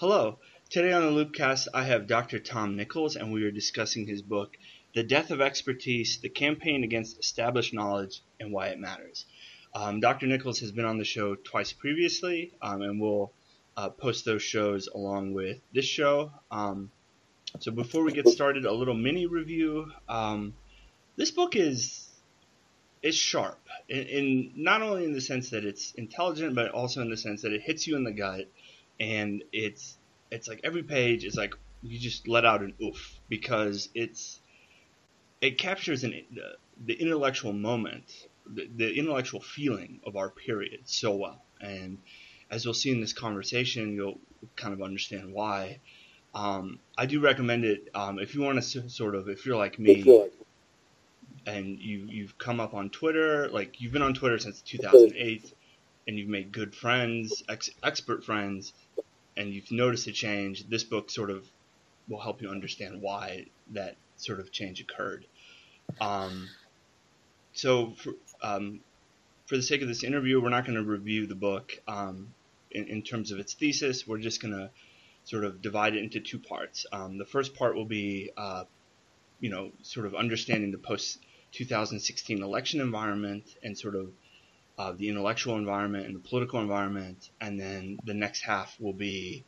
Hello. Today on the Loopcast, I have Dr. Tom Nichols, and we are discussing his book, The Death of Expertise, The Campaign Against Established Knowledge and Why It Matters. Um, Dr. Nichols has been on the show twice previously, um, and we'll uh, post those shows along with this show. Um, so before we get started, a little mini review. Um, this book is is sharp, in, in, not only in the sense that it's intelligent, but also in the sense that it hits you in the gut, and it's it's like every page is like you just let out an oof because it's it captures an, the, the intellectual moment the, the intellectual feeling of our period so well. And as you'll see in this conversation, you'll kind of understand why. Um, I do recommend it um, if you want to sort of, if you're like me, and you you've come up on Twitter, like you've been on Twitter since 2008, and you've made good friends, ex- expert friends, and you've noticed a change. This book sort of will help you understand why that sort of change occurred. Um, so for, um, for the sake of this interview, we're not going to review the book um, in, in, terms of its thesis. We're just going to sort of divide it into two parts. Um, the first part will be, uh, you know, sort of understanding the post 2016 election environment and sort of uh, the intellectual environment and the political environment. And then the next half will be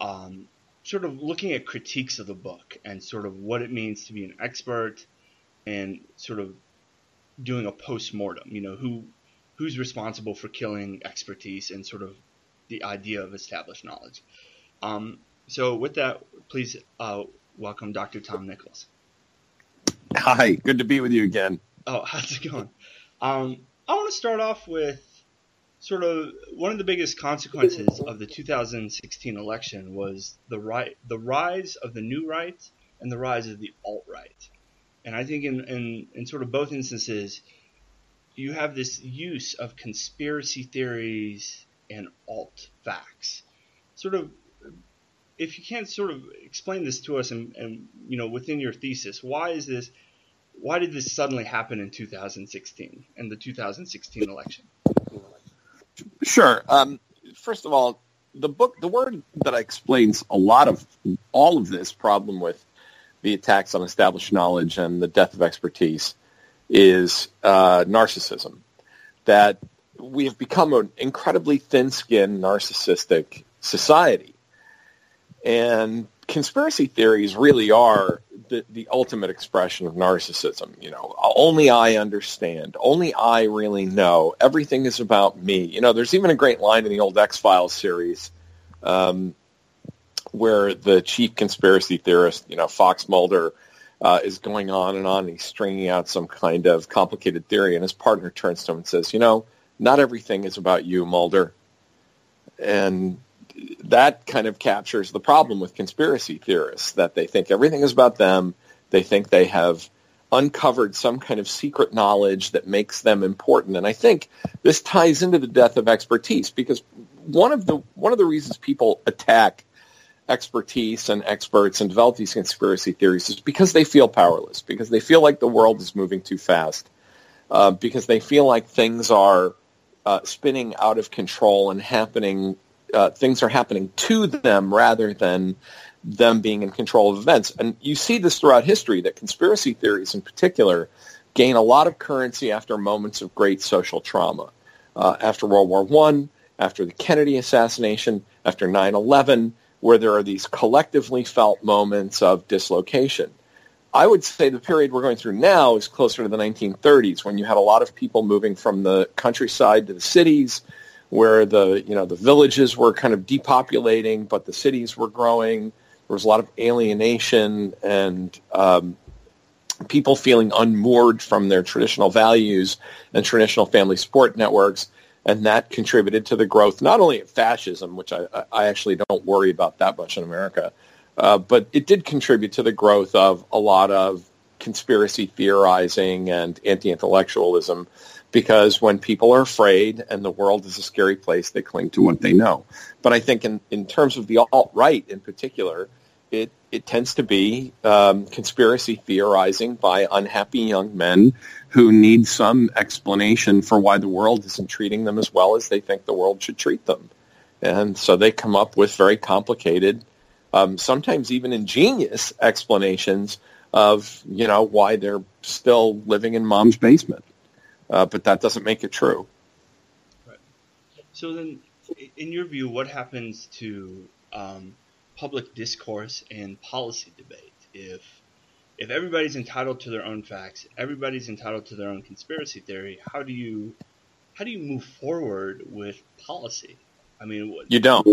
um, sort of looking at critiques of the book and sort of what it means to be an expert and sort of doing a post mortem. You know, who who's responsible for killing expertise and sort of the idea of established knowledge. Um, so, with that, please uh, welcome Dr. Tom Nichols. Hi, good to be with you again. Oh, how's it going? Um, I want to start off with sort of one of the biggest consequences of the 2016 election was the right, the rise of the new right and the rise of the alt right. And I think in, in, in sort of both instances, you have this use of conspiracy theories and alt facts. Sort of, if you can't sort of explain this to us and, and you know, within your thesis, why is this, why did this suddenly happen in 2016 and the 2016 election? Sure. Um, first of all, the book, the word that explains a lot of all of this problem with the attacks on established knowledge and the death of expertise is uh, narcissism. That we have become an incredibly thin-skinned, narcissistic society. And conspiracy theories really are the, the ultimate expression of narcissism. You know, only I understand. Only I really know. Everything is about me. You know, there's even a great line in the old X-Files series um, where the chief conspiracy theorist, you know, Fox Mulder, uh, is going on and on. And he's stringing out some kind of complicated theory, and his partner turns to him and says, "You know, not everything is about you, Mulder." And that kind of captures the problem with conspiracy theorists that they think everything is about them. They think they have uncovered some kind of secret knowledge that makes them important. And I think this ties into the death of expertise because one of the one of the reasons people attack expertise and experts and develop these conspiracy theories is because they feel powerless, because they feel like the world is moving too fast, uh, because they feel like things are uh, spinning out of control and happening, uh, things are happening to them rather than them being in control of events. And you see this throughout history that conspiracy theories in particular gain a lot of currency after moments of great social trauma. Uh, after World War I, after the Kennedy assassination, after 9-11, where there are these collectively felt moments of dislocation. I would say the period we're going through now is closer to the 1930s when you had a lot of people moving from the countryside to the cities where the, you know, the villages were kind of depopulating, but the cities were growing. There was a lot of alienation and um, people feeling unmoored from their traditional values and traditional family support networks. and that contributed to the growth not only of fascism, which I, I actually don't worry about that much in America, uh, but it did contribute to the growth of a lot of conspiracy theorizing and anti-intellectualism because when people are afraid and the world is a scary place, they cling to what they know. But I think in, in terms of the alt-right in particular, it, it tends to be um, conspiracy theorizing by unhappy young men who need some explanation for why the world isn't treating them as well as they think the world should treat them. And so they come up with very complicated, um, sometimes even ingenious explanations of, you know, why they're still living in mom's basement uh, but that doesn't make it true. Right. So then, in your view, what happens to um, public discourse and policy debate if if everybody's entitled to their own facts, everybody's entitled to their own conspiracy theory? How do you how do you move forward with policy? I mean, what, you don't.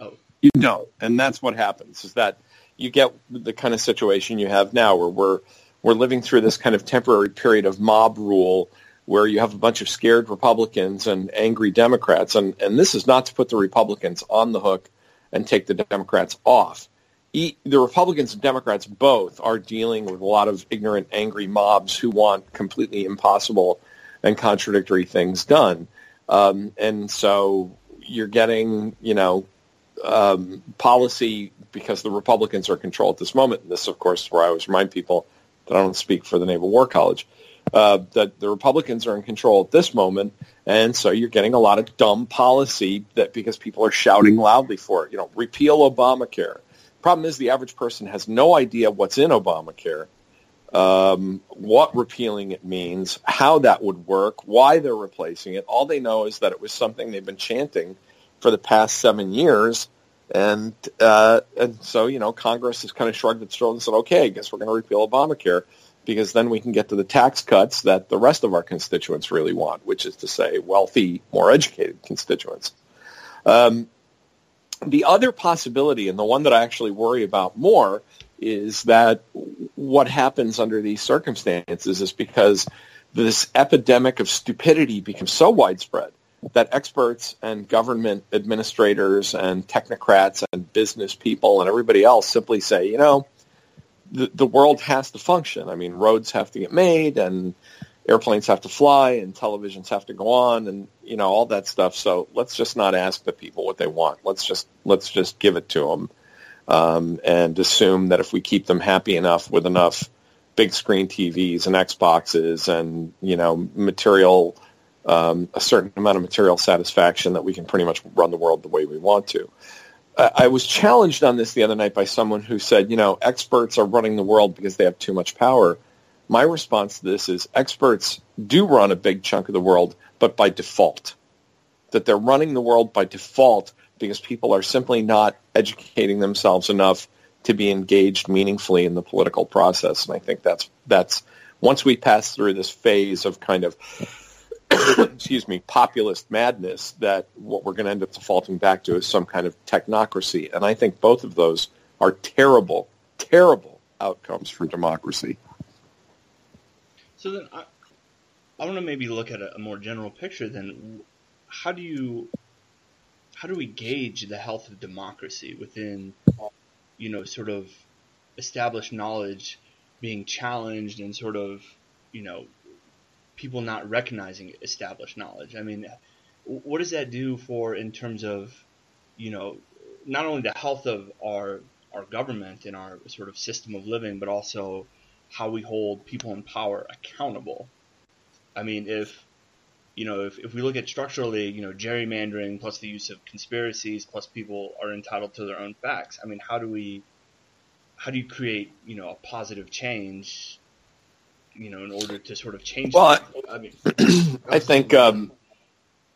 Oh, you don't, and that's what happens. Is that you get the kind of situation you have now, where we're we're living through this kind of temporary period of mob rule where you have a bunch of scared Republicans and angry Democrats. And, and this is not to put the Republicans on the hook and take the Democrats off. E, the Republicans and Democrats both are dealing with a lot of ignorant, angry mobs who want completely impossible and contradictory things done. Um, and so you're getting, you know, um, policy because the Republicans are in control at this moment. And this, of course, is where I always remind people that I don't speak for the Naval War College uh, that the Republicans are in control at this moment, and so you're getting a lot of dumb policy that because people are shouting loudly for it. You know, repeal Obamacare. Problem is, the average person has no idea what's in Obamacare, um, what repealing it means, how that would work, why they're replacing it. All they know is that it was something they've been chanting for the past seven years. And uh, and so you know Congress has kind of shrugged its shoulders and said, okay, I guess we're going to repeal Obamacare because then we can get to the tax cuts that the rest of our constituents really want, which is to say wealthy, more educated constituents. Um, the other possibility, and the one that I actually worry about more, is that what happens under these circumstances is because this epidemic of stupidity becomes so widespread that experts and government administrators and technocrats and business people and everybody else simply say, you know, the, world has to function. I mean, roads have to get made and airplanes have to fly and televisions have to go on and you know all that stuff. So let's just not ask the people what they want. Let's just let's just give it to them um, and assume that if we keep them happy enough with enough big screen TVs and Xboxes and you know material um, a certain amount of material satisfaction that we can pretty much run the world the way we want to. I was challenged on this the other night by someone who said, you know, experts are running the world because they have too much power. My response to this is experts do run a big chunk of the world, but by default. That they're running the world by default because people are simply not educating themselves enough to be engaged meaningfully in the political process. And I think that's that's once we pass through this phase of kind of excuse me, populist madness that what we're going to end up defaulting back to is some kind of technocracy. And I think both of those are terrible, terrible outcomes for democracy. So then I, I want to maybe look at a, a more general picture then. How do you, how do we gauge the health of democracy within, you know, sort of established knowledge being challenged and sort of, you know, people not recognizing established knowledge. I mean, what does that do for in terms of, you know, not only the health of our our government and our sort of system of living, but also how we hold people in power accountable. I mean, if you know, if, if we look at structurally, you know, gerrymandering plus the use of conspiracies plus people are entitled to their own facts. I mean, how do we how do you create, you know, a positive change you know, in order to sort of change. Well, I, I, mean, I think um,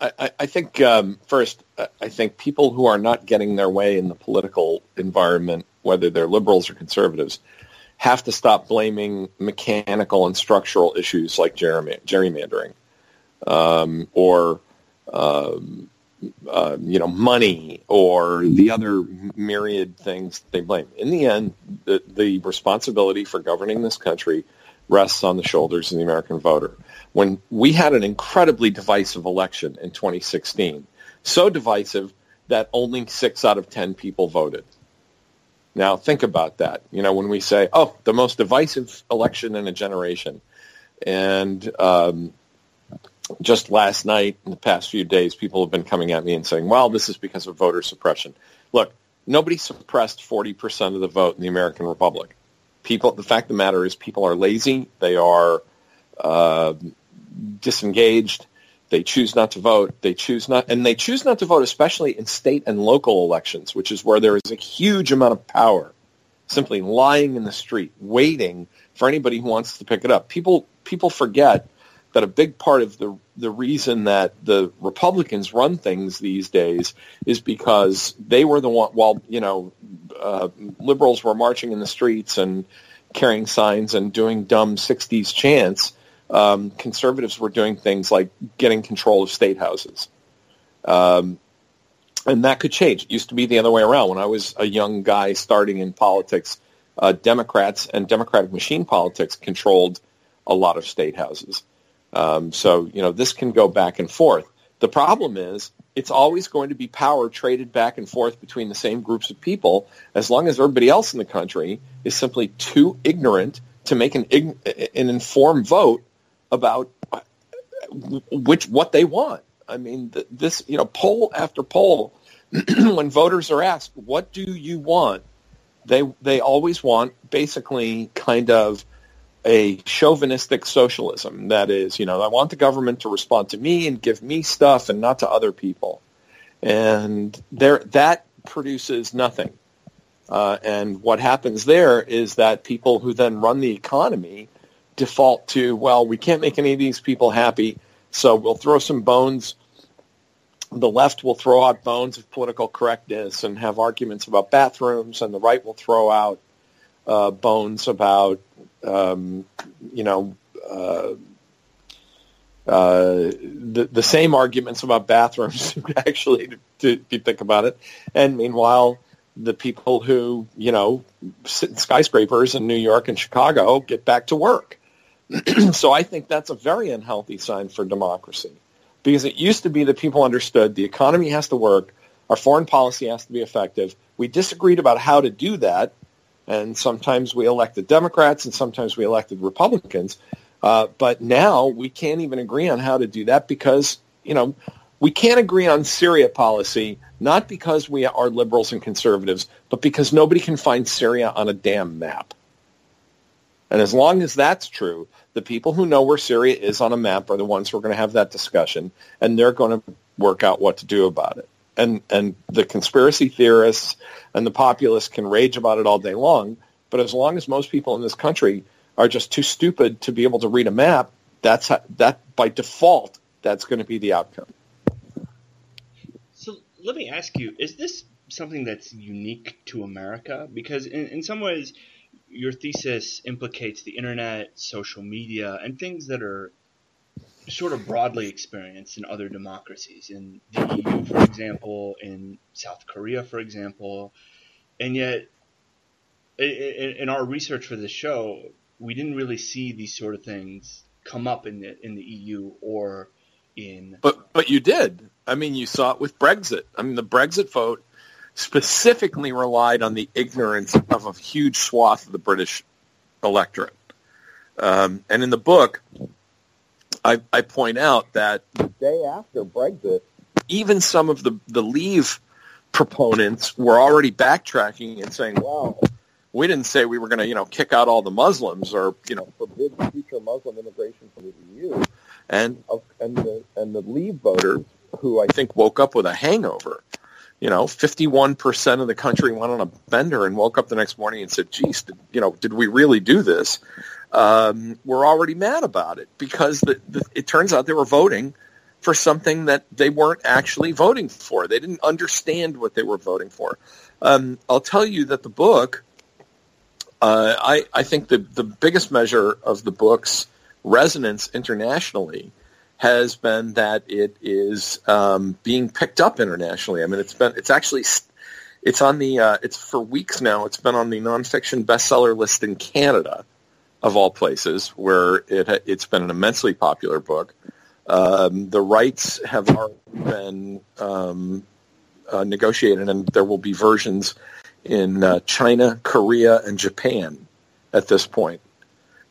I, I, think um, first, I think people who are not getting their way in the political environment, whether they're liberals or conservatives, have to stop blaming mechanical and structural issues like gerrymandering um, or um, uh, you know money or the other myriad things they blame. In the end, the, the responsibility for governing this country rests on the shoulders of the American voter. When we had an incredibly divisive election in 2016, so divisive that only six out of 10 people voted. Now think about that. You know, when we say, oh, the most divisive election in a generation. And um, just last night, in the past few days, people have been coming at me and saying, well, this is because of voter suppression. Look, nobody suppressed 40% of the vote in the American Republic. People, the fact of the matter is people are lazy. They are uh, disengaged. They choose not to vote. They choose not, and they choose not to vote, especially in state and local elections, which is where there is a huge amount of power simply lying in the street, waiting for anybody who wants to pick it up. People people forget that a big part of the the reason that the Republicans run things these days is because they were the one. While you know, uh, liberals were marching in the streets and carrying signs and doing dumb '60s chants. Um, conservatives were doing things like getting control of state houses. Um, and that could change. It used to be the other way around. When I was a young guy starting in politics, uh, Democrats and Democratic machine politics controlled a lot of state houses. Um, so, you know, this can go back and forth. The problem is it's always going to be power traded back and forth between the same groups of people as long as everybody else in the country is simply too ignorant to make an, an informed vote about which what they want. I mean, this you know poll after poll, when voters are asked, "What do you want?" they they always want basically kind of a chauvinistic socialism. That is, you know, I want the government to respond to me and give me stuff and not to other people. And there, that produces nothing. Uh, and what happens there is that people who then run the economy default to, well, we can't make any of these people happy, so we'll throw some bones. The left will throw out bones of political correctness and have arguments about bathrooms, and the right will throw out uh, bones about, um, you know, uh, uh, the the same arguments about bathrooms actually to, to think about it, and meanwhile the people who you know sit in skyscrapers in New York and Chicago get back to work. so I think that's a very unhealthy sign for democracy because it used to be that people understood the economy has to work, our foreign policy has to be effective. We disagreed about how to do that, and sometimes we elected Democrats and sometimes we elected Republicans. Uh, but now we can't even agree on how to do that because, you know, we can't agree on Syria policy, not because we are liberals and conservatives, but because nobody can find Syria on a damn map. And as long as that's true, the people who know where Syria is on a map are the ones who are going to have that discussion, and they're going to work out what to do about it. And and the conspiracy theorists and the populists can rage about it all day long, but as long as most people in this country are just too stupid to be able to read a map, that's how, that by default that's going to be the outcome. So let me ask you: Is this something that's unique to America? Because in, in some ways, your thesis implicates the internet, social media, and things that are sort of broadly experienced in other democracies, in the EU, for example, in South Korea, for example, and yet in our research for this show, we didn't really see these sort of things come up in the in the EU or in. But but you did. I mean, you saw it with Brexit. I mean, the Brexit vote specifically relied on the ignorance of a huge swath of the British electorate. Um, and in the book, I, I, point out that the day after Brexit, even some of the, the Leave proponents were already backtracking and saying, well, we didn't say we were going to, you know, kick out all the Muslims or, you know, forbid future Muslim immigration from the EU. And, and, the, and the Leave voters, who I think woke up with a hangover, you know, 51% of the country went on a bender and woke up the next morning and said, geez, did, you know, did we really do this? Um, we're already mad about it because the, the, it turns out they were voting for something that they weren't actually voting for. They didn't understand what they were voting for. Um, I'll tell you that the book, uh, I, I think the, the biggest measure of the book's resonance internationally has been that it is um, being picked up internationally. I mean, it's been it's actually it's on the uh, it's for weeks now. It's been on the nonfiction bestseller list in Canada, of all places, where it it's been an immensely popular book. Um, the rights have already been um, uh, negotiated, and there will be versions in uh, China, Korea, and Japan at this point.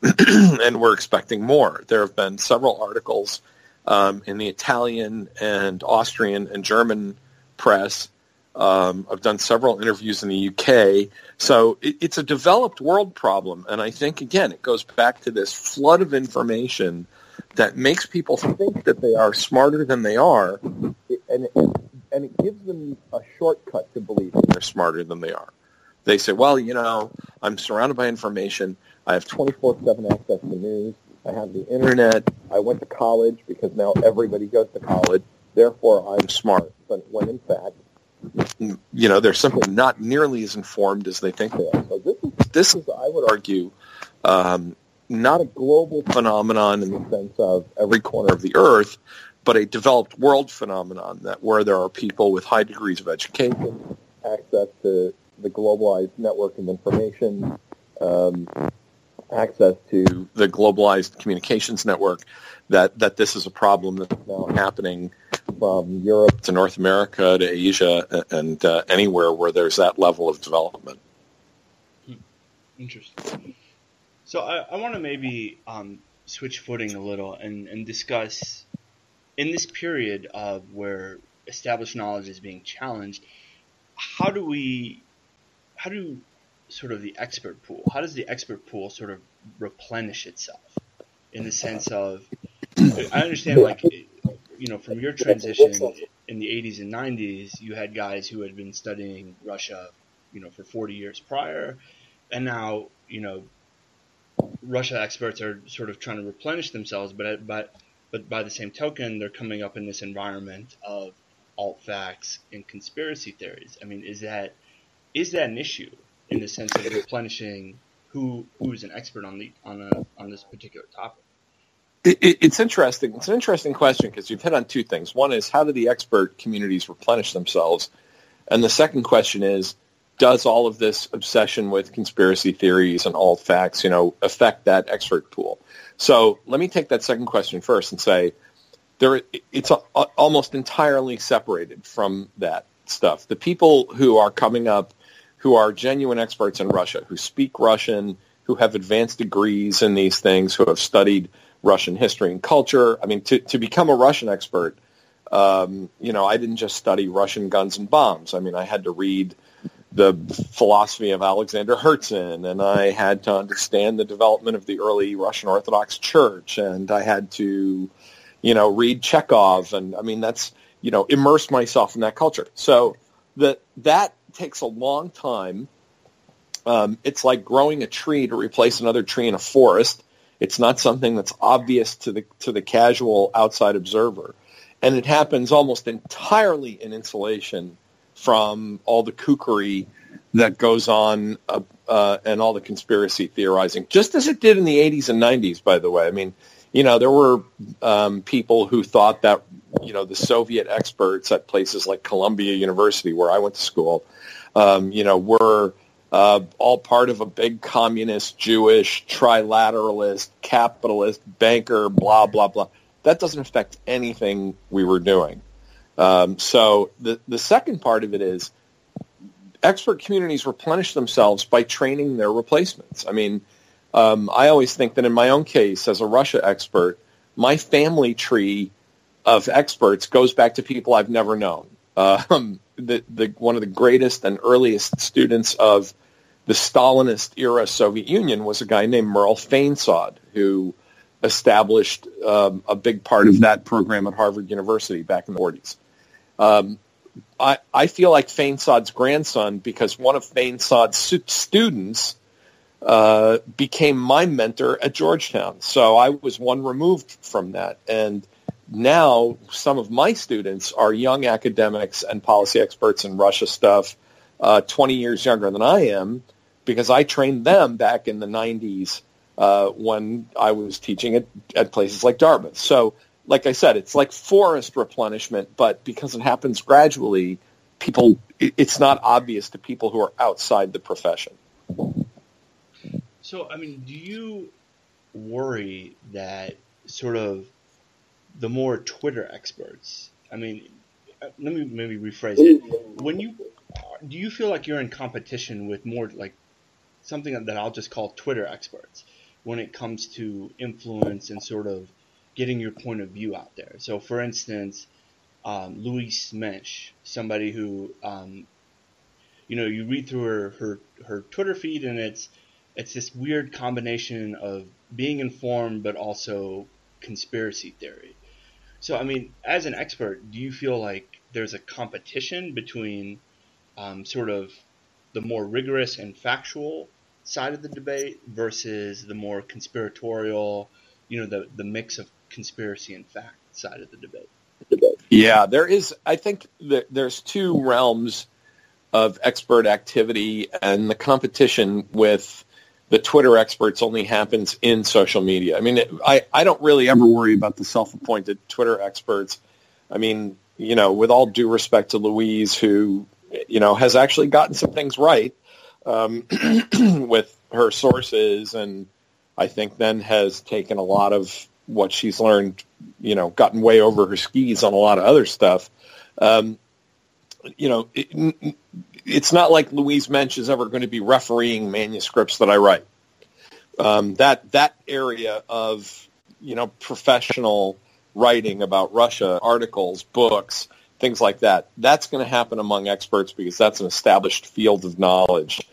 and we're expecting more. There have been several articles um, in the Italian and Austrian and German press. Um, I've done several interviews in the UK. So it, it's a developed world problem. And I think, again, it goes back to this flood of information that makes people think that they are smarter than they are. And it, and it gives them a shortcut to believing they're smarter than they are. They say, well, you know, I'm surrounded by information. I have 24-7 access to news. I have the internet. I went to college because now everybody goes to college. Therefore, I'm smart. But when in fact, you know, they're simply not nearly as informed as they think they are. So this is, this is I would argue, um, not a global phenomenon in the sense of every corner of the earth, but a developed world phenomenon that where there are people with high degrees of education, access to the globalized network of information, um, access to the globalized communications network, that, that this is a problem that's now happening from Europe to North America to Asia and uh, anywhere where there's that level of development. Hmm. Interesting. So I, I want to maybe um, switch footing a little and, and discuss in this period of where established knowledge is being challenged, how do we, how do sort of the expert pool, how does the expert pool sort of replenish itself in the sense of, I understand like, you know, from your transition in the 80s and 90s, you had guys who had been studying Russia, you know, for 40 years prior, and now, you know, Russia experts are sort of trying to replenish themselves, but but but by the same token, they're coming up in this environment of alt facts and conspiracy theories. I mean, is that is that an issue in the sense of replenishing who who is an expert on the on a on this particular topic? It, it, it's interesting. It's an interesting question because you've hit on two things. One is how do the expert communities replenish themselves, and the second question is does all of this obsession with conspiracy theories and alt facts, you know, affect that expert pool? So let me take that second question first and say there it's a, a, almost entirely separated from that stuff. The people who are coming up who are genuine experts in Russia, who speak Russian, who have advanced degrees in these things, who have studied Russian history and culture. I mean, to, to become a Russian expert, um, you know, I didn't just study Russian guns and bombs. I mean, I had to read the philosophy of Alexander Herzen, and I had to understand the development of the early Russian Orthodox Church, and I had to, you know, read Chekhov, and I mean that's you know immerse myself in that culture. So that that takes a long time. Um, it's like growing a tree to replace another tree in a forest. It's not something that's obvious to the to the casual outside observer, and it happens almost entirely in insulation from all the kookery that goes on uh, uh, and all the conspiracy theorizing, just as it did in the 80s and 90s, by the way. I mean, you know, there were um, people who thought that, you know, the Soviet experts at places like Columbia University, where I went to school, um, you know, were uh, all part of a big communist, Jewish, trilateralist, capitalist, banker, blah, blah, blah. That doesn't affect anything we were doing. Um, so the, the second part of it is expert communities replenish themselves by training their replacements. I mean, um, I always think that in my own case as a Russia expert, my family tree of experts goes back to people I've never known. Um, the, the, one of the greatest and earliest students of the Stalinist era Soviet Union was a guy named Merle Fainsod, who established um, a big part of that program at Harvard University back in the 40s. Um, I, I feel like Fainsod's grandson because one of Fainsod's students uh, became my mentor at Georgetown. So I was one removed from that. And now some of my students are young academics and policy experts in Russia stuff, uh, 20 years younger than I am, because I trained them back in the 90s uh, when I was teaching at, at places like Dartmouth. So like I said, it's like forest replenishment, but because it happens gradually, people it's not obvious to people who are outside the profession. So, I mean, do you worry that sort of the more Twitter experts. I mean, uh, let me maybe rephrase it. When you do you feel like you're in competition with more like something that I'll just call Twitter experts when it comes to influence and sort of getting your point of view out there? So, for instance, um, Louise Mensch, somebody who um, you know you read through her, her her Twitter feed and it's it's this weird combination of being informed but also conspiracy theory. So, I mean, as an expert, do you feel like there's a competition between um, sort of the more rigorous and factual side of the debate versus the more conspiratorial, you know, the, the mix of conspiracy and fact side of the debate? Yeah, there is. I think there's two realms of expert activity, and the competition with the Twitter experts only happens in social media. I mean, it, I, I don't really ever worry about the self-appointed Twitter experts. I mean, you know, with all due respect to Louise, who, you know, has actually gotten some things right um, with her sources and I think then has taken a lot of what she's learned, you know, gotten way over her skis on a lot of other stuff. Um, you know, it, it's not like Louise Mensch is ever going to be refereeing manuscripts that I write. Um, that that area of you know professional writing about Russia, articles, books, things like that, that's going to happen among experts because that's an established field of knowledge.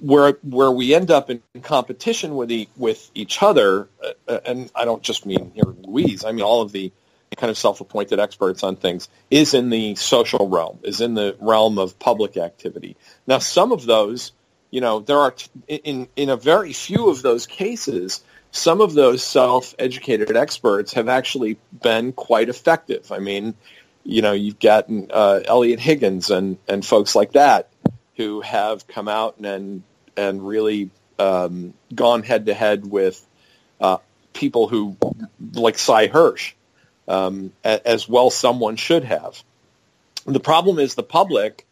Where where we end up in competition with with each other, uh, and I don't just mean here Louise, I mean all of the kind of self-appointed experts on things is in the social realm, is in the realm of public activity. Now, some of those, you know, there are in in a very few of those cases, some of those self-educated experts have actually been quite effective. I mean, you know, you've got uh, Eliot Higgins and and folks like that who have come out and and really um, gone head to head with uh, people who like Sy Hersh um, as well someone should have. The problem is the public,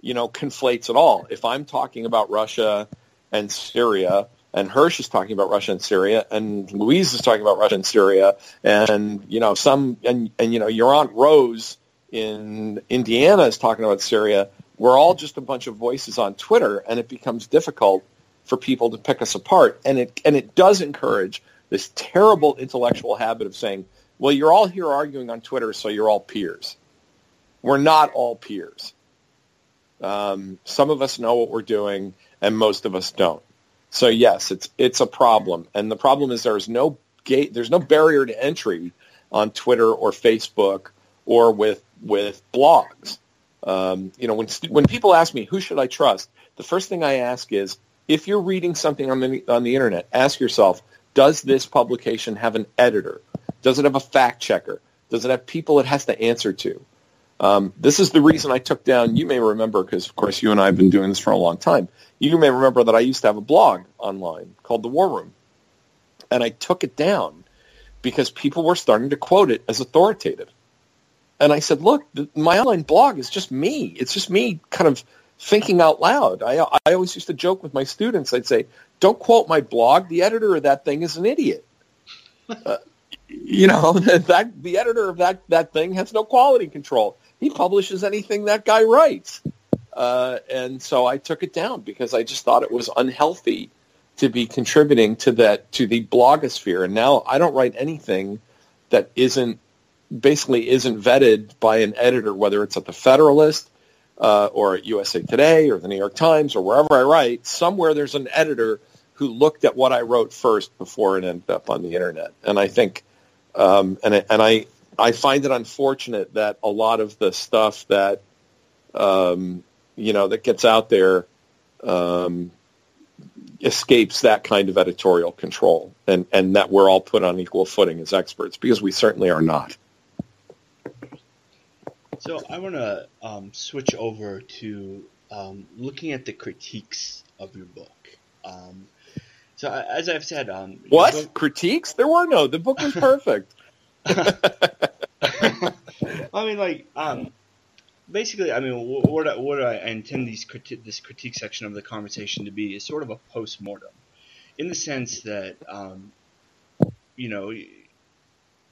you know, conflates it all. If I'm talking about Russia and Syria, and Hersh is talking about Russia and Syria, and Louise is talking about Russia and Syria, and you know some, and and you know your aunt Rose in Indiana is talking about Syria. We're all just a bunch of voices on Twitter, and it becomes difficult for people to pick us apart. And it and it does encourage this terrible intellectual habit of saying, well, you're all here arguing on Twitter, so you're all peers. We're not all peers. Um, some of us know what we're doing, and most of us don't. So yes, it's it's a problem, and the problem is there's no gate, there's no barrier to entry on Twitter or Facebook or with with blogs. Um, you know, when when people ask me who should I trust, the first thing I ask is if you're reading something on the on the internet, ask yourself, does this publication have an editor? Does it have a fact checker? Does it have people it has to answer to? Um, this is the reason I took down, you may remember, because of course you and I have been doing this for a long time. You may remember that I used to have a blog online called The War Room. And I took it down because people were starting to quote it as authoritative. And I said, look, the, my online blog is just me. It's just me kind of thinking out loud. I, I always used to joke with my students. I'd say, don't quote my blog. The editor of that thing is an idiot. Uh, you know that the editor of that that thing has no quality control. He publishes anything that guy writes, uh, and so I took it down because I just thought it was unhealthy to be contributing to that to the blogosphere. And now I don't write anything that isn't basically isn't vetted by an editor, whether it's at the Federalist uh, or at USA Today or the New York Times or wherever I write. Somewhere there's an editor who looked at what I wrote first before it ended up on the internet. And I think um, and and I I find it unfortunate that a lot of the stuff that um, you know that gets out there um, escapes that kind of editorial control, and and that we're all put on equal footing as experts because we certainly are not. So I want to um, switch over to um, looking at the critiques of your book. So as I've said, um, what book... critiques? There were no. The book was perfect. I mean, like, um, basically, I mean, what what, what I intend these criti- this critique section of the conversation to be is sort of a post mortem, in the sense that um, you know,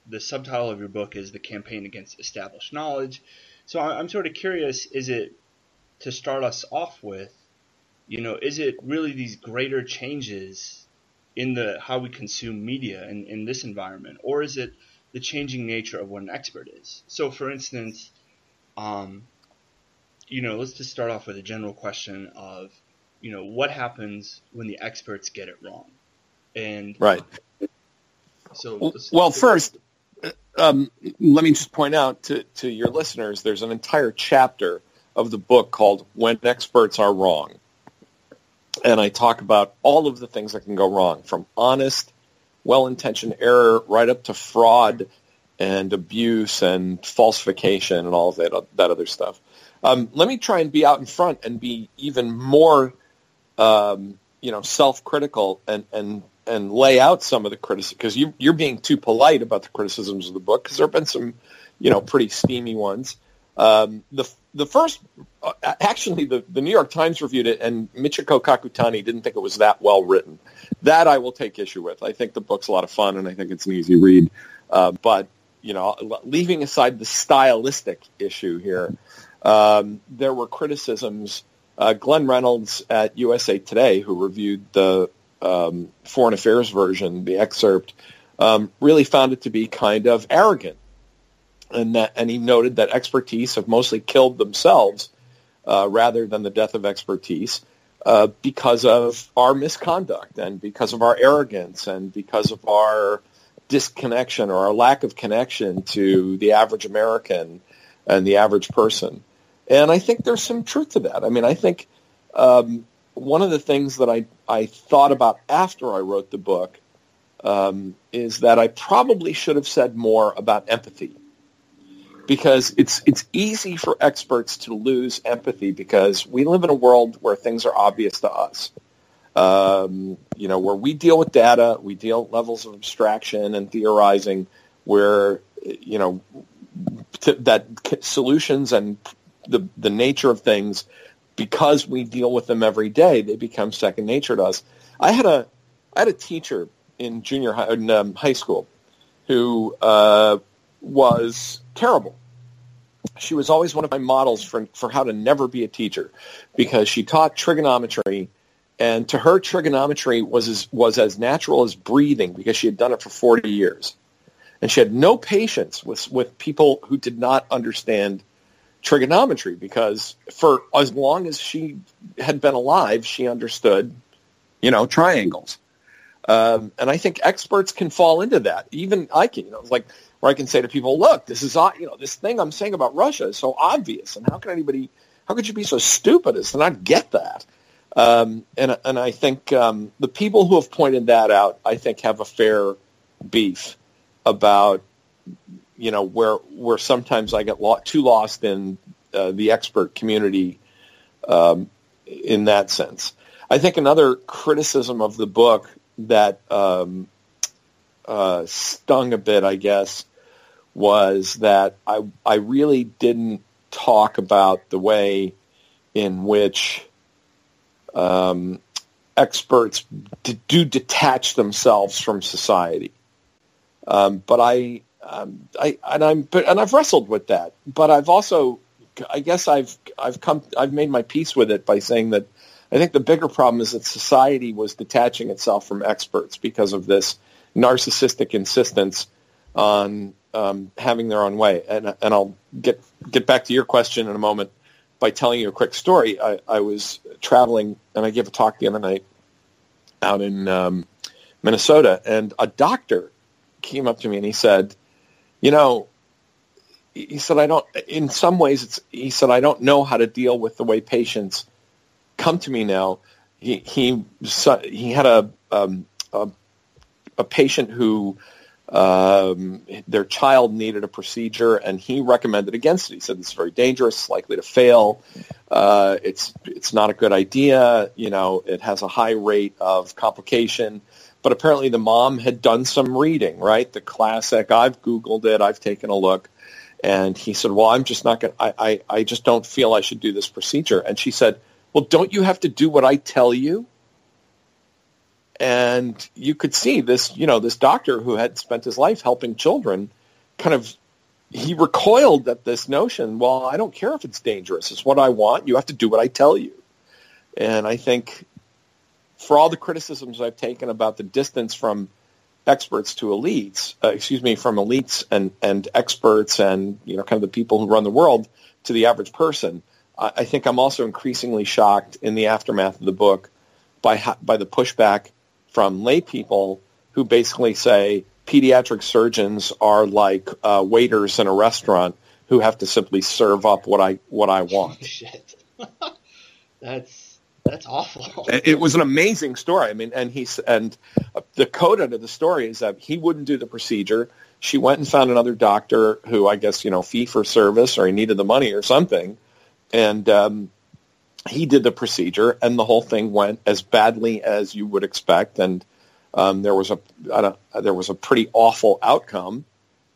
the subtitle of your book is the campaign against established knowledge. So I'm sort of curious: is it to start us off with? You know, is it really these greater changes in the how we consume media in, in this environment, or is it the changing nature of what an expert is? So, for instance, um, you know, let's just start off with a general question of, you know, what happens when the experts get it wrong? And right. So, well, first, um, let me just point out to, to your listeners, there's an entire chapter of the book called "When Experts Are Wrong," and I talk about all of the things that can go wrong, from honest, well-intentioned error right up to fraud and abuse and falsification and all of that that other stuff. Um, let me try and be out in front and be even more, um, you know, self-critical and and and lay out some of the criticism because you, you're being too polite about the criticisms of the book because there have been some, you know, pretty steamy ones. Um, the the first, uh, actually, the, the New York Times reviewed it, and Michiko Kakutani didn't think it was that well written. That I will take issue with. I think the book's a lot of fun, and I think it's an easy read. Uh, but you know, leaving aside the stylistic issue here, um, there were criticisms. Uh, Glenn Reynolds at USA Today, who reviewed the um, Foreign Affairs version, the excerpt, um, really found it to be kind of arrogant, and that, and he noted that expertise have mostly killed themselves uh, rather than the death of expertise. Uh, because of our misconduct and because of our arrogance and because of our disconnection or our lack of connection to the average American and the average person. And I think there's some truth to that. I mean, I think um, one of the things that I, I thought about after I wrote the book um, is that I probably should have said more about empathy because it's it's easy for experts to lose empathy because we live in a world where things are obvious to us. Um, you know, where we deal with data, we deal with levels of abstraction and theorizing, where you know t- that solutions and the the nature of things because we deal with them every day, they become second nature to us. I had a I had a teacher in junior high, in, um, high school who uh, was terrible. She was always one of my models for for how to never be a teacher because she taught trigonometry and to her trigonometry was as, was as natural as breathing because she had done it for 40 years. And she had no patience with, with people who did not understand trigonometry because for as long as she had been alive, she understood, you know, triangles. Um, and I think experts can fall into that. Even I can, you know, like where I can say to people, look, this is, you know, this thing I'm saying about Russia is so obvious. And how can anybody, how could you be so stupid as to not get that? Um, and, and I think um, the people who have pointed that out, I think, have a fair beef about you know, where where sometimes I get lo- too lost in uh, the expert community um, in that sense. I think another criticism of the book that um, uh, stung a bit, I guess, was that I I really didn't talk about the way in which um, experts d- do detach themselves from society. Um, but I um, I and I'm but and I've wrestled with that, but I've also I guess I've I've come I've made my peace with it by saying that I think the bigger problem is that society was detaching itself from experts because of this narcissistic insistence on um, having their own way. And and I'll get get back to your question in a moment by telling you a quick story. I, I was traveling and I gave a talk the other night out in um, Minnesota, and a doctor came up to me and he said, you know, he said, I don't, in some ways, it's, he said, I don't know how to deal with the way patients come to me now. He, he, he had a, um, a, a patient who, um, their child needed a procedure and he recommended against it. He said, this is very dangerous, likely to fail. Uh, it's, it's not a good idea. You know, it has a high rate of complication. But apparently the mom had done some reading, right? The classic, I've Googled it, I've taken a look. And he said, well, I'm just not going I, I just don't feel I should do this procedure. And she said, well, don't you have to do what I tell you? And you could see this, you know, this doctor who had spent his life helping children kind of he recoiled at this notion, well, I don't care if it's dangerous. It's what I want. You have to do what I tell you. And I think for all the criticisms I've taken about the distance from experts to elites, uh, excuse me, from elites and, and experts and, you know, kind of the people who run the world to the average person, I, I think I'm also increasingly shocked in the aftermath of the book by, by the pushback from lay people who basically say pediatric surgeons are like uh, waiters in a restaurant who have to simply serve up what I what I want. Shit, that's that's awful. It was an amazing story. I mean, and he's and the coda to the story is that he wouldn't do the procedure. She went and found another doctor who I guess you know fee for service or he needed the money or something, and um, he did the procedure, and the whole thing went as badly as you would expect, and um, there was a there was a pretty awful outcome,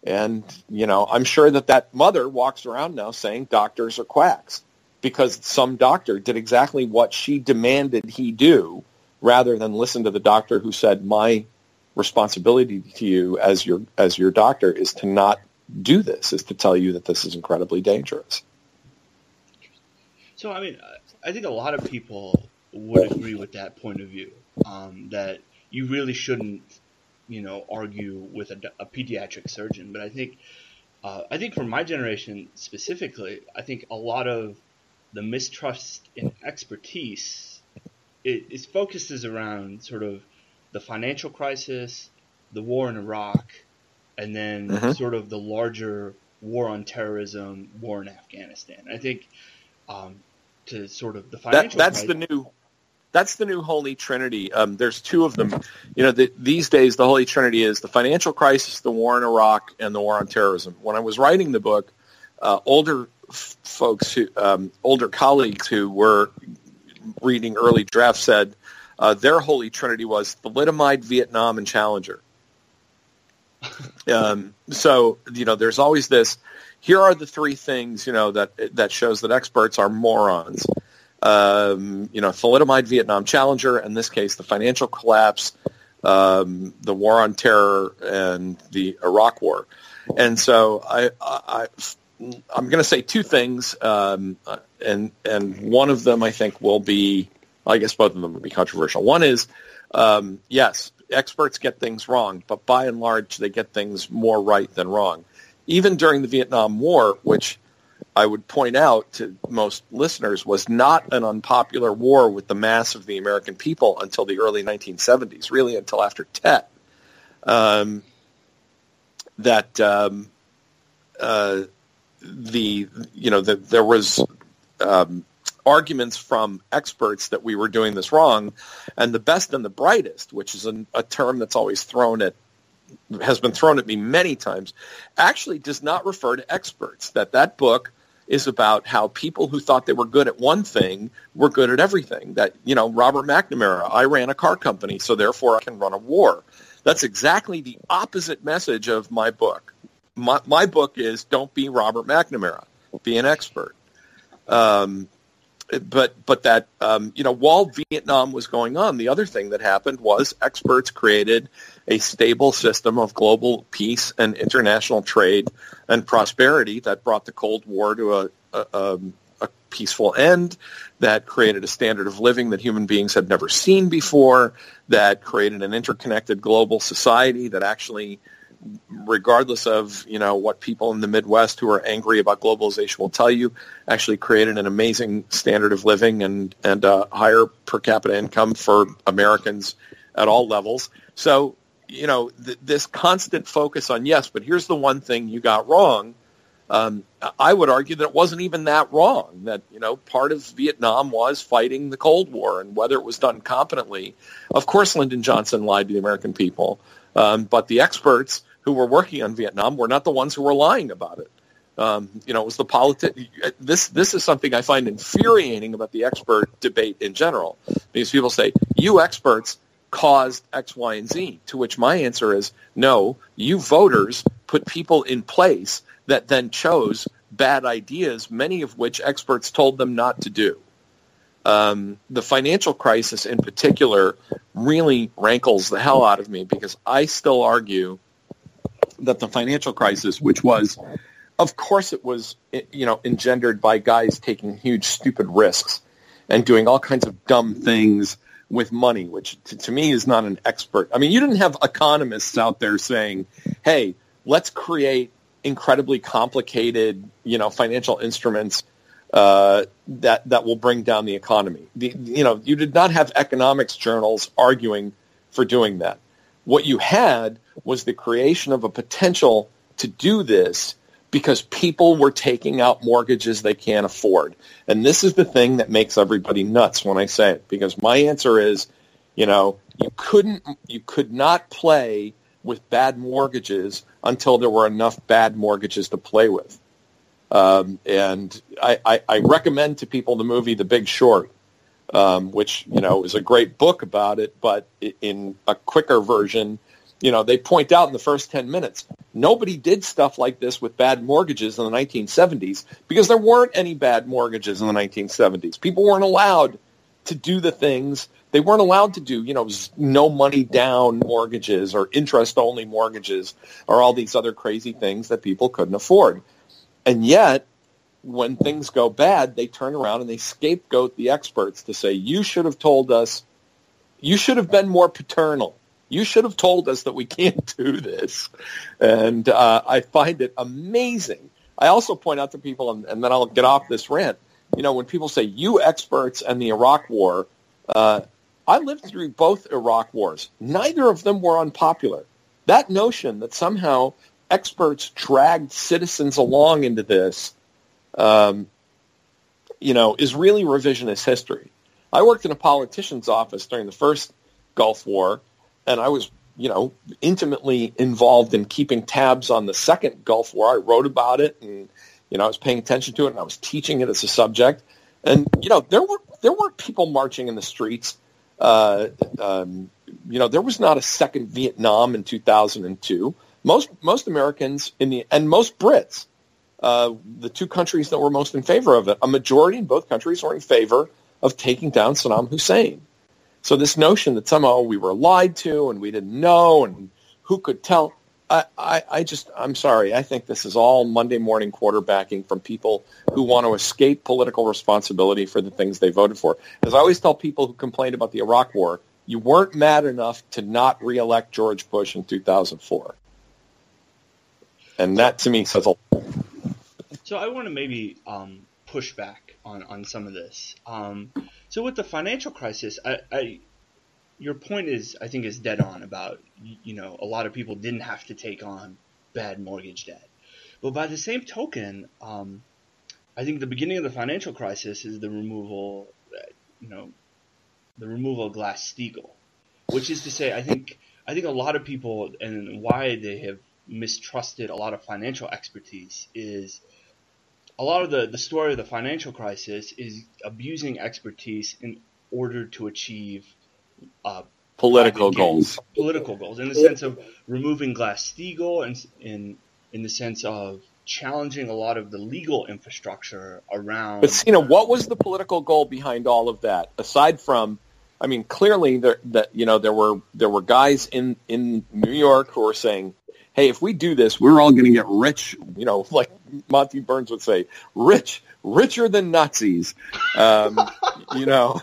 and you know I'm sure that that mother walks around now saying doctors are quacks because some doctor did exactly what she demanded he do, rather than listen to the doctor who said my responsibility to you as your as your doctor is to not do this, is to tell you that this is incredibly dangerous. So I mean, I think a lot of people would agree with that point of view. Um, that you really shouldn't, you know, argue with a, a pediatric surgeon. But I think, uh, I think for my generation specifically, I think a lot of the mistrust in expertise it, it focuses around sort of the financial crisis, the war in Iraq, and then mm-hmm. sort of the larger war on terrorism, war in Afghanistan. I think um, to sort of the financial. That, that's the new that's the new Holy Trinity. Um, there's two of them. You know, the, these days the Holy Trinity is the financial crisis, the war in Iraq, and the war on terrorism. When I was writing the book, uh, older f- folks, who, um, older colleagues who were reading early drafts said uh, their Holy Trinity was thalidomide, Vietnam, and Challenger. um, so you know, there's always this. Here are the three things you know that that shows that experts are morons um, you know, thalidomide Vietnam Challenger, in this case, the financial collapse, um, the war on terror, and the Iraq War. And so I, I, I'm going to say two things, um, and and one of them I think will be, I guess both of them will be controversial. One is, um, yes, experts get things wrong, but by and large they get things more right than wrong. Even during the Vietnam War, which I would point out to most listeners was not an unpopular war with the mass of the American people until the early 1970s, really until after Tet. Um, that um, uh, the you know there was um, arguments from experts that we were doing this wrong, and the best and the brightest, which is an, a term that's always thrown at has been thrown at me many times, actually does not refer to experts. That that book is about how people who thought they were good at one thing were good at everything. That, you know, Robert McNamara, I ran a car company, so therefore I can run a war. That's exactly the opposite message of my book. My, my book is don't be Robert McNamara, be an expert. Um, but but that um, you know while Vietnam was going on, the other thing that happened was experts created a stable system of global peace and international trade and prosperity that brought the Cold War to a, a, um, a peaceful end, that created a standard of living that human beings had never seen before, that created an interconnected global society that actually regardless of you know what people in the Midwest who are angry about globalization will tell you, actually created an amazing standard of living and and higher per capita income for Americans at all levels. So you know, th- this constant focus on yes, but here's the one thing you got wrong. Um, I would argue that it wasn't even that wrong. That you know, part of Vietnam was fighting the Cold War, and whether it was done competently, of course, Lyndon Johnson lied to the American people. Um, but the experts who were working on Vietnam were not the ones who were lying about it. Um, you know, it was the politi- This this is something I find infuriating about the expert debate in general. Because people say, "You experts caused X, Y, and Z. To which my answer is no, you voters put people in place that then chose bad ideas, many of which experts told them not to do. Um, the financial crisis in particular really rankles the hell out of me because I still argue that the financial crisis, which was, of course, it was, you know, engendered by guys taking huge, stupid risks and doing all kinds of dumb things with money, which to, to me is not an expert. I mean, you didn't have economists out there saying, "Hey, let's create incredibly complicated, you know, financial instruments uh, that that will bring down the economy." The, you know, you did not have economics journals arguing for doing that. What you had was the creation of a potential to do this because people were taking out mortgages they can't afford. And this is the thing that makes everybody nuts when I say it because my answer is, you know, you couldn't you could not play with bad mortgages until there were enough bad mortgages to play with. Um, and I, I, I, recommend to people the movie The Big Short, um, which you know is a great book about it, but in a quicker version you know, they point out in the first 10 minutes, nobody did stuff like this with bad mortgages in the 1970s because there weren't any bad mortgages in the 1970s. People weren't allowed to do the things they weren't allowed to do, you know, no money down mortgages or interest only mortgages or all these other crazy things that people couldn't afford. And yet, when things go bad, they turn around and they scapegoat the experts to say, you should have told us, you should have been more paternal you should have told us that we can't do this. And uh, I find it amazing. I also point out to people, and, and, then I'll get off this rant, you know, when people say, you experts and the Iraq War, uh, I lived through both Iraq wars. Neither of them were unpopular. That notion that somehow experts dragged citizens along into this, um, you know, is really revisionist history. I worked in a politician's office during the first Gulf War, and I was, you know, intimately involved in keeping tabs on the second Gulf War. I wrote about it, and you know, I was paying attention to it, and I was teaching it as a subject. And you know, there were there were people marching in the streets. Uh, um, you know, there was not a second Vietnam in 2002. Most most Americans in the and most Brits, uh, the two countries that were most in favor of it, a majority in both countries were in favor of taking down Saddam Hussein. So this notion that somehow we were lied to and we didn't know and who could tell, I, I, I just, I'm sorry. I think this is all Monday morning quarterbacking from people who want to escape political responsibility for the things they voted for. As I always tell people who complain about the Iraq War, you weren't mad enough to not reelect George Bush in 2004. And that to me says a lot. So I want to maybe um, push back on, on some of this. Um, so with the financial crisis, I, I, your point is, I think, is dead on about you know a lot of people didn't have to take on bad mortgage debt, but by the same token, um, I think the beginning of the financial crisis is the removal, you know, the removal of Glass Steagall, which is to say, I think I think a lot of people and why they have mistrusted a lot of financial expertise is a lot of the, the story of the financial crisis is abusing expertise in order to achieve uh, political goals. Political goals, in the sense of removing Glass Steagall, and in in the sense of challenging a lot of the legal infrastructure around. But you know, what was the political goal behind all of that? Aside from, I mean, clearly there that you know there were there were guys in in New York who were saying, "Hey, if we do this, we're all going to get rich." You know, like Monty Burns would say, rich, richer than Nazis. Um, you know,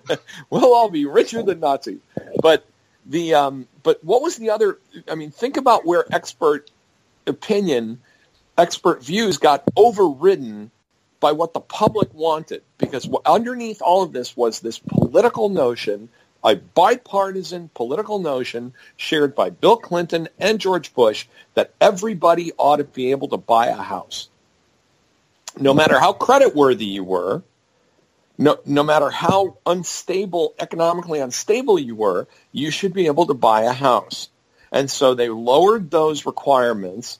we'll all be richer than Nazis. But the um, but what was the other? I mean, think about where expert opinion, expert views got overridden by what the public wanted, because underneath all of this was this political notion a bipartisan political notion shared by Bill Clinton and George Bush that everybody ought to be able to buy a house. No matter how creditworthy you were, no, no matter how unstable, economically unstable you were, you should be able to buy a house. And so they lowered those requirements.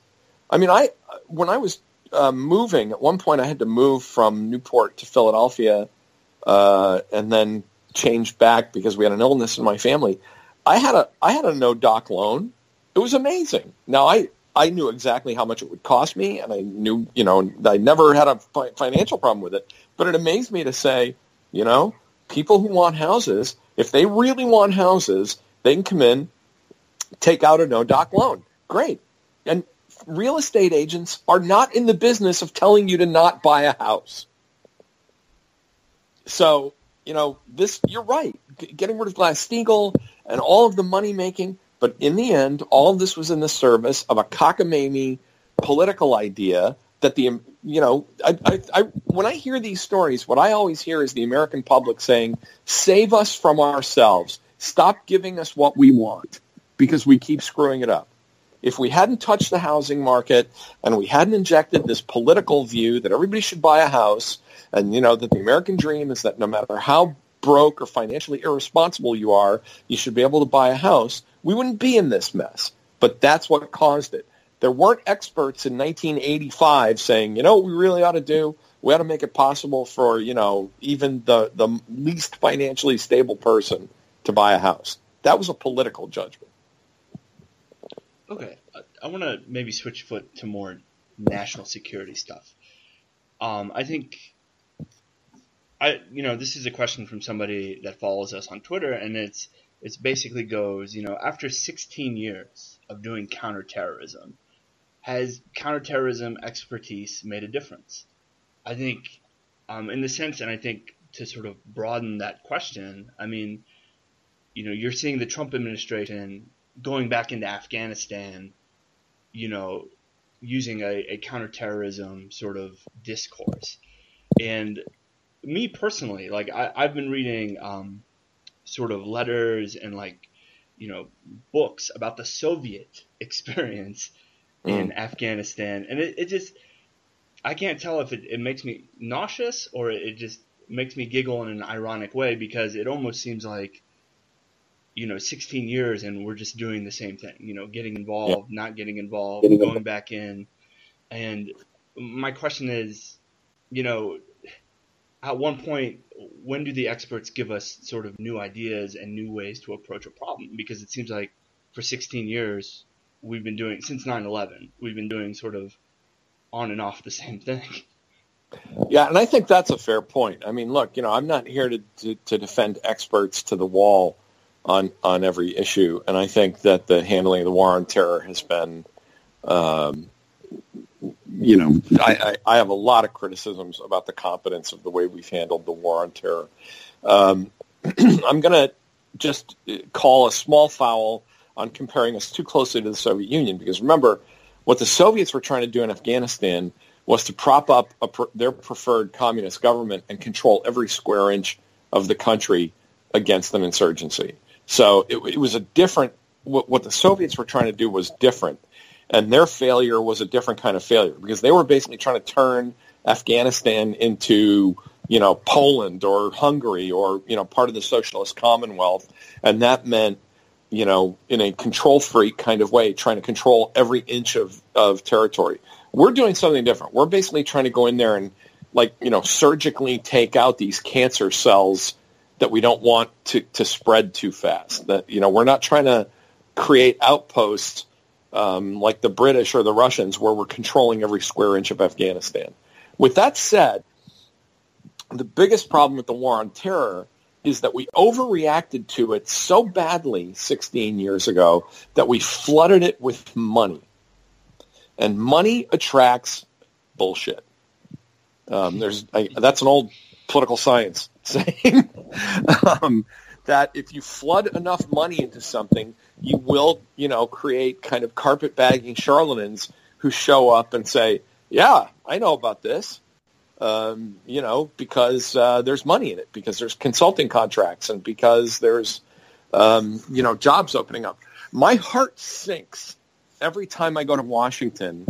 I mean, I when I was uh, moving, at one point I had to move from Newport to Philadelphia uh, and then changed back because we had an illness in my family. I had a I had a no doc loan. It was amazing. Now I I knew exactly how much it would cost me, and I knew you know I never had a financial problem with it. But it amazed me to say, you know, people who want houses, if they really want houses, they can come in, take out a no-doc loan. Great. And real estate agents are not in the business of telling you to not buy a house. So, you know, this, you're right. Getting rid of Glass-Steagall and all of the money making, but in the end, all of this was in the service of a cockamamie political idea that the, you know, I, I, I, when I hear these stories, what I always hear is the American public saying, save us from ourselves. Stop giving us what we want because we keep screwing it up. If we hadn't touched the housing market and we hadn't injected this political view that everybody should buy a house and, you know, that the American dream is that no matter how broke or financially irresponsible you are, you should be able to buy a house, we wouldn't be in this mess. But that's what caused it. There weren't experts in 1985 saying, you know what we really ought to do? We ought to make it possible for, you know, even the, the least financially stable person to buy a house. That was a political judgment. Okay, I want to maybe switch foot to more national security stuff. Um, I think I, you know, this is a question from somebody that follows us on Twitter, and it's it's basically goes, you know, after 16 years of doing counterterrorism, has counterterrorism expertise made a difference? I think, um, in the sense, and I think to sort of broaden that question, I mean, you know, you're seeing the Trump administration going back into Afghanistan, you know, using a, a counterterrorism sort of discourse. And me personally, like I, I've been reading um, sort of letters and like you know books about the Soviet experience mm. in Afghanistan, and it, it just I can't tell if it, it makes me nauseous or it just makes me giggle in an ironic way because it almost seems like you know 16 years and we're just doing the same thing you know getting involved yeah. not getting involved going back in and my question is you know at one point, when do the experts give us sort of new ideas and new ways to approach a problem? Because it seems like for 16 years, we've been doing, since 9 11, we've been doing sort of on and off the same thing. Yeah, and I think that's a fair point. I mean, look, you know, I'm not here to, to, to defend experts to the wall on, on every issue. And I think that the handling of the war on terror has been um, you know, I, I, I, have a lot of criticisms about the competence of the way we've handled the war on terror. Um, I'm going to just call a small foul on comparing us too closely to the Soviet Union because remember, what the Soviets were trying to do in Afghanistan was to prop up their preferred communist government and control every square inch of the country against an insurgency. So it, it was a different. What, what the Soviets were trying to do was different and their failure was a different kind of failure because they were basically trying to turn Afghanistan into you know Poland or Hungary or you know part of the socialist Commonwealth, and that meant you know in a control freak kind of way trying to control every inch of of territory. We're doing something different. We're basically trying to go in there and like you know surgically take out these cancer cells that we don't want to to spread too fast. That you know we're not trying to create outposts um, like the British or the Russians, where we're controlling every square inch of Afghanistan. With that said, the biggest problem with the war on terror is that we overreacted to it so badly 16 years ago that we flooded it with money. And money attracts bullshit. Um, there's I, that's an old political science saying um, that if you flood enough money into something, you will, you know, create kind of carpet bagging charlatans who show up and say, "Yeah, I know about this," um, you know, because uh, there's money in it, because there's consulting contracts, and because there's, um, you know, jobs opening up. My heart sinks every time I go to Washington.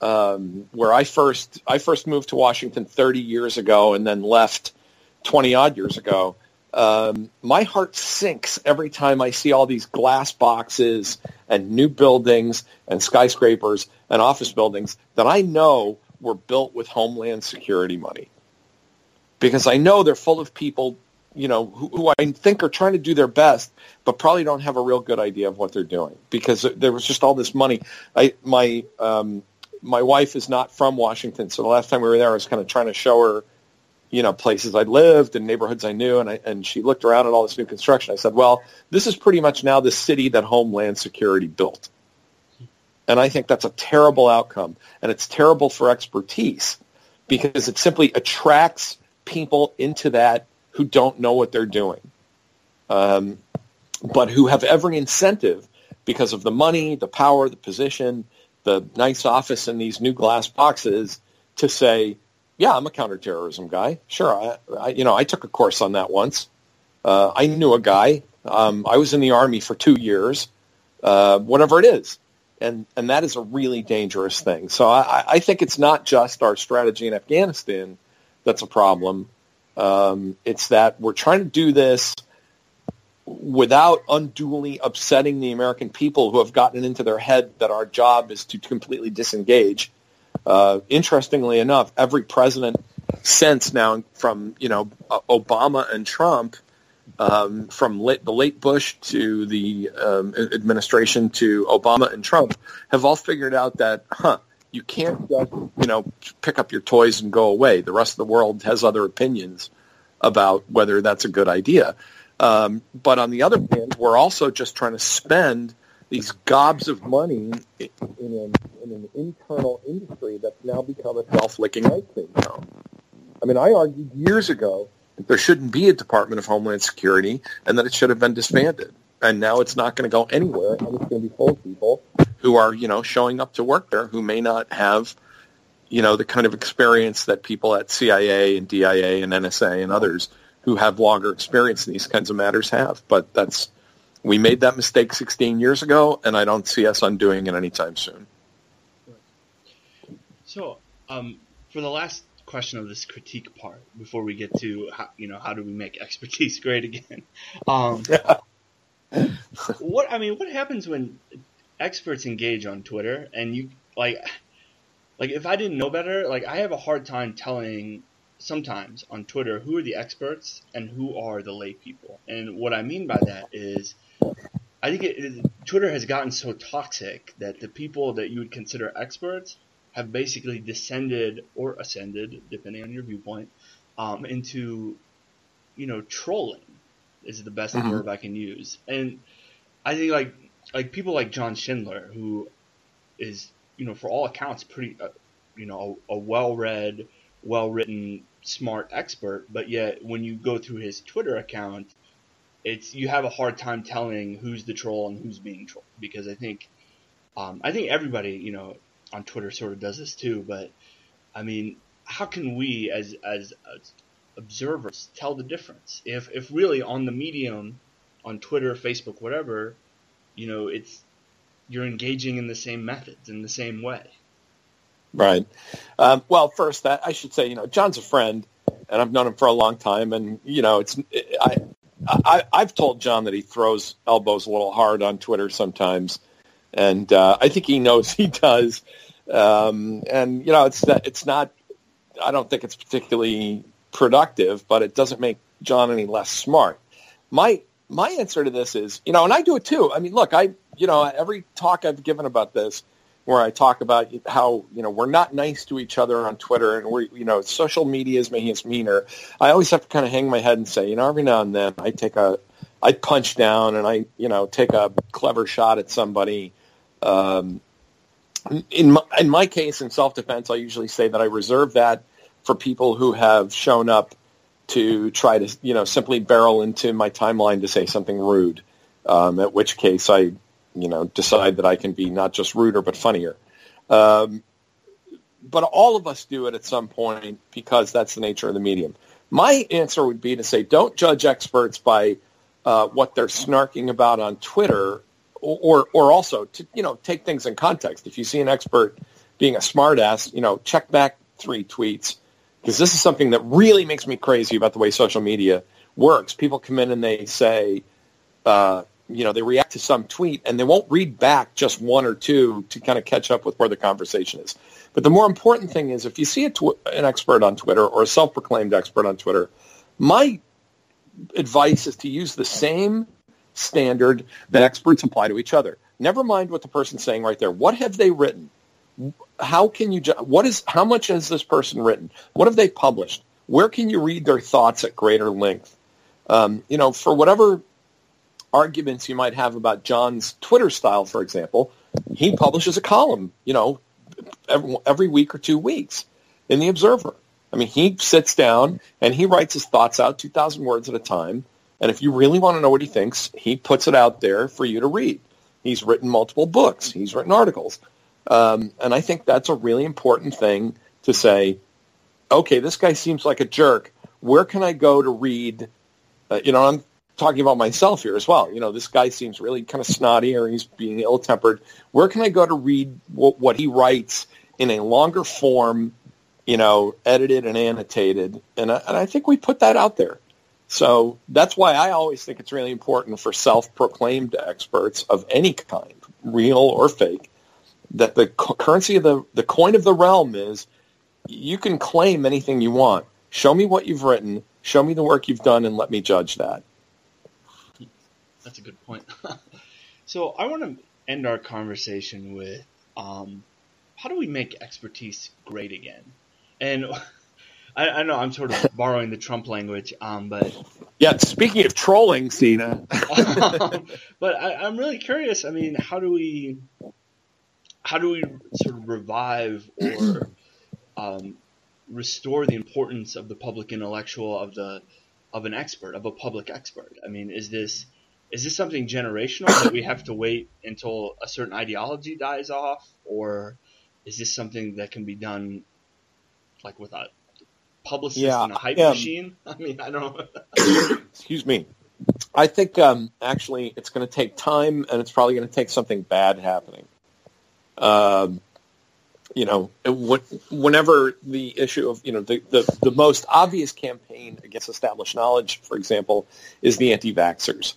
Um, where I first I first moved to Washington 30 years ago and then left 20 odd years ago um, my heart sinks every time I see all these glass boxes and new buildings and skyscrapers and office buildings that I know were built with Homeland Security money. Because I know they're full of people, you know, who, who I think are trying to do their best, but probably don't have a real good idea of what they're doing. Because there was just all this money. I my um, my wife is not from Washington, so the last time we were there, I was kind of trying to show her you know, places I lived and neighborhoods I knew, and I, and she looked around at all this new construction. I said, well, this is pretty much now the city that Homeland Security built. And I think that's a terrible outcome, and it's terrible for expertise because it simply attracts people into that who don't know what they're doing, um, but who have every incentive because of the money, the power, the position, the nice office in these new glass boxes to say, yeah, I'm a counterterrorism guy. Sure, I, I you know I took a course on that once. Uh, I knew a guy. Um, I was in the army for two years. Uh, whatever it is, and and that is a really dangerous thing. So I, I think it's not just our strategy in Afghanistan that's a problem. Um, it's that we're trying to do this without unduly upsetting the American people who have gotten into their head that our job is to completely disengage uh, interestingly enough, every president since now, from you know Obama and Trump, um, from late, the late Bush to the um, administration to Obama and Trump, have all figured out that, huh, you can't just you know pick up your toys and go away. The rest of the world has other opinions about whether that's a good idea. Um, but on the other hand, we're also just trying to spend these gobs of money in an, in an internal industry that's now become a self-licking ice cream cone. I mean, I argued years ago that there shouldn't be a Department of Homeland Security and that it should have been disbanded. And now it's not going to go anywhere, and it's going to be full of people who are, you know, showing up to work there who may not have, you know, the kind of experience that people at CIA and DIA and NSA and others who have longer experience in these kinds of matters have. But that's we made that mistake 16 years ago, and I don't see us undoing it anytime soon. So, um, for the last question of this critique part, before we get to how, you know how do we make expertise great again, um, what I mean, what happens when experts engage on Twitter and you like, like if I didn't know better, like I have a hard time telling sometimes on Twitter who are the experts and who are the lay people. And what I mean by that is I think it, it, Twitter has gotten so toxic that the people that you would consider experts have basically descended or ascended, depending on your viewpoint, um, into you know trolling is the best mm-hmm. verb I can use. And I think like like people like John Schindler, who is you know for all accounts pretty uh, you know a, a well-read, well-written, smart expert, but yet when you go through his Twitter account it's you have a hard time telling who's the troll and who's being trolled because I think um, I think everybody you know on Twitter sort of does this too. But I mean, how can we as as, as observers tell the difference if if really on the medium on Twitter, Facebook, whatever, you know, it's you're engaging in the same methods in the same way. Right. Um, well, first, that I should say, you know, John's a friend, and I've known him for a long time, and you know, it's I I, I've told John that he throws elbows a little hard on Twitter sometimes, and uh, I think he knows he does. Um, and you know, it's it's not. I don't think it's particularly productive, but it doesn't make John any less smart. My my answer to this is, you know, and I do it too. I mean, look, I you know, every talk I've given about this, where I talk about how you know we're not nice to each other on Twitter, and we're you know social media is making us meaner. I always have to kind of hang my head and say, you know, every now and then I take a, I punch down and I you know take a clever shot at somebody. Um, in my, in my case, in self defense, I usually say that I reserve that for people who have shown up to try to you know simply barrel into my timeline to say something rude. Um, at which case I you know, decide that I can be not just ruder but funnier. Um, but all of us do it at some point because that's the nature of the medium. My answer would be to say, don't judge experts by uh, what they're snarking about on Twitter, or, or, also to you know take things in context. If you see an expert being a smartass, you know, check back three tweets because this is something that really makes me crazy about the way social media works. People come in and they say, uh, you know, they react to some tweet and they won't read back just one or two to kind of catch up with where the conversation is. But the more important thing is if you see tw- an expert on Twitter or a self-proclaimed expert on Twitter, my advice is to use the same standard that experts apply to each other. Never mind what the person's saying right there. What have they written? How can you? Ju- what is? How much has this person written? What have they published? where can you read their thoughts at greater length? Um, you know, for whatever arguments you might have about John's Twitter style, for example, he publishes a column, you know, every, every week or two weeks in the Observer. I mean, he sits down and he writes his thoughts out 2,000 words at a time. And if you really want to know what he thinks, he puts it out there for you to read. He's written multiple books. He's written articles. Um, and I think that's a really important thing to say, okay, this guy seems like a jerk. Where can I go to read? Uh, you know, I'm talking about myself here as well. You know, this guy seems really kind of snotty or he's being ill-tempered. Where can I go to read what, what he writes in a longer form, you know, edited and annotated? And I, and I think we put that out there. So that's why I always think it's really important for self-proclaimed experts of any kind, real or fake, that the currency of the, the coin of the realm is you can claim anything you want. Show me what you've written. Show me the work you've done and let me judge that. That's a good point. so I want to end our conversation with um, how do we make expertise great again? And I, I know I'm sort of borrowing the Trump language, um, but yeah. Speaking of trolling, Sina, but I, am really curious. I mean, how do we how do we sort of revive or um, restore the importance of the public intellectual of the of an expert of a public expert? I mean, is this is this something generational that we have to wait until a certain ideology dies off, or is this something that can be done like with a publicist yeah, and a hype um, machine? I mean, I don't know. excuse me. I think um, actually it's going to take time, and it's probably going to take something bad happening. Um, you know, whenever the issue of you know the, the, the most obvious campaign against established knowledge, for example, is the anti-vaxxers.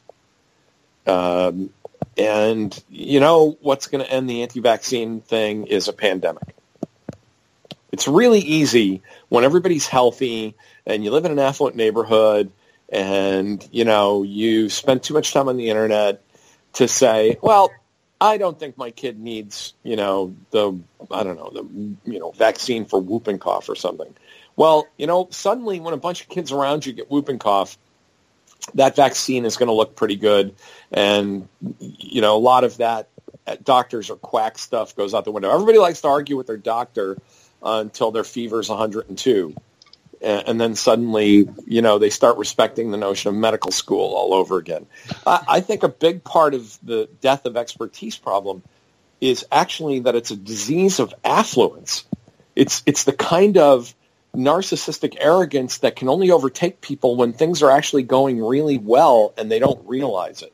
Um, and you know what's going to end the anti-vaccine thing is a pandemic. It's really easy when everybody's healthy and you live in an affluent neighborhood and you know you spend too much time on the internet to say, well, I don't think my kid needs, you know, the I don't know, the you know, vaccine for whooping cough or something. Well, you know, suddenly when a bunch of kids around you get whooping cough, that vaccine is going to look pretty good. And, you know, a lot of that uh, doctors or quack stuff goes out the window. Everybody likes to argue with their doctor uh, until their fever is 102. And, and, then suddenly, you know, they start respecting the notion of medical school all over again. I, I think a big part of the death of expertise problem is actually that it's a disease of affluence. It's, it's the kind of narcissistic arrogance that can only overtake people when things are actually going really well and they don't realize it.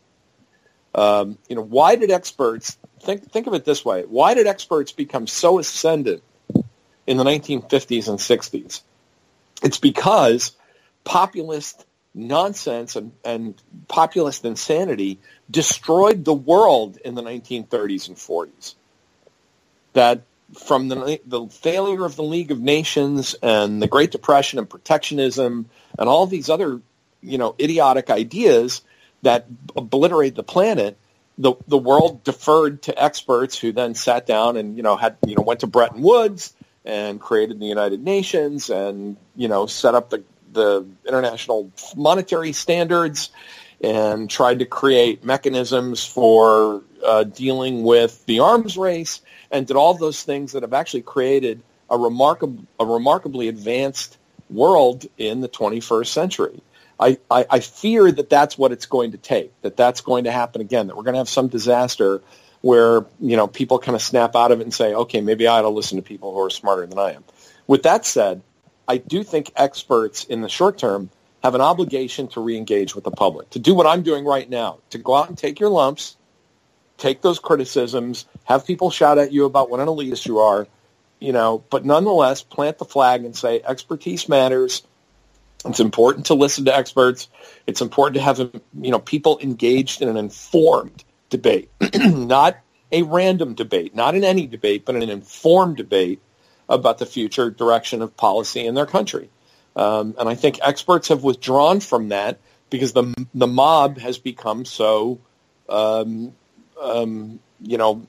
Um, you know, why did experts think think of it this way? Why did experts become so ascendant in the 1950s and 60s? It's because populist nonsense and, and populist insanity destroyed the world in the 1930s and 40s. That from the, the failure of the League of Nations and the Great Depression and protectionism and all these other, you know, idiotic ideas that obliterate the planet, the the world deferred to experts who then sat down and you know had you know went to Bretton Woods and created the United Nations and you know set up the the international monetary standards and tried to create mechanisms for uh, dealing with the arms race and did all those things that have actually created a remarkable, a remarkably advanced world in the 21st century. I, I, I fear that that's what it's going to take, that that's going to happen again, that we're going to have some disaster where, you know, people kind of snap out of it and say, okay, maybe I ought to listen to people who are smarter than I am. With that said, I do think experts in the short term have an obligation to re-engage with the public, to do what I'm doing right now, to go out and take your lumps, take those criticisms, have people shout at you about what an elitist you are, you know, but nonetheless plant the flag and say expertise matters. It's important to listen to experts. It's important to have, you know, people engaged in an informed debate, not a random debate, not in any debate, but an informed debate about the future direction of policy in their country. Um, and I think experts have withdrawn from that because the the mob has become so um, um, you know,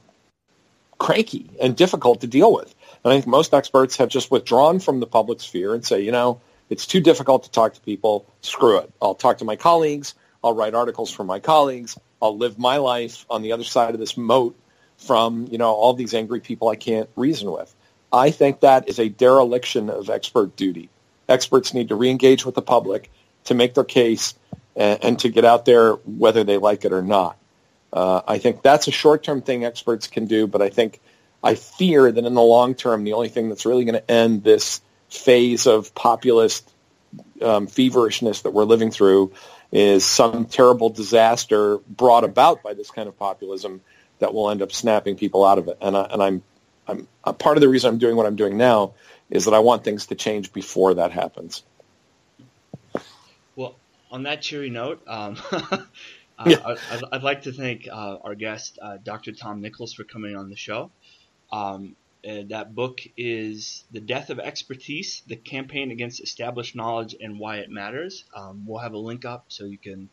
cranky and difficult to deal with. And I think most experts have just withdrawn from the public sphere and say, you know, It's too difficult to talk to people. Screw it. I'll talk to my colleagues. I'll write articles for my colleagues. I'll live my life on the other side of this moat from, you know, all these angry people I can't reason with. I think that is a dereliction of expert duty. Experts need to reengage with the public to make their case and, and to get out there whether they like it or not. Uh, I think that's a short-term thing experts can do, but I think I fear that in the long term, the only thing that's really going to end this phase of populist um, feverishness that we're living through is some terrible disaster brought about by this kind of populism that will end up snapping people out of it. And, I, and I'm, I'm part of the reason I'm doing what I'm doing now is that I want things to change before that happens. Well, on that cheery note, um, uh, yeah. I'd, I'd, like to thank uh, our guest, uh, Dr. Tom Nichols, for coming on the show. Um, uh, that book is The Death of Expertise, The Campaign Against Established Knowledge and Why It Matters. Um, we'll have a link up so you can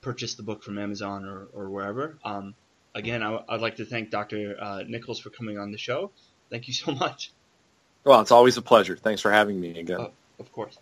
purchase the book from Amazon or, or wherever. Um, again, I, would like to thank Dr. Uh, Nichols for coming on the show. Thank you so much. Well, it's always a pleasure. Thanks for having me again. Uh, of course.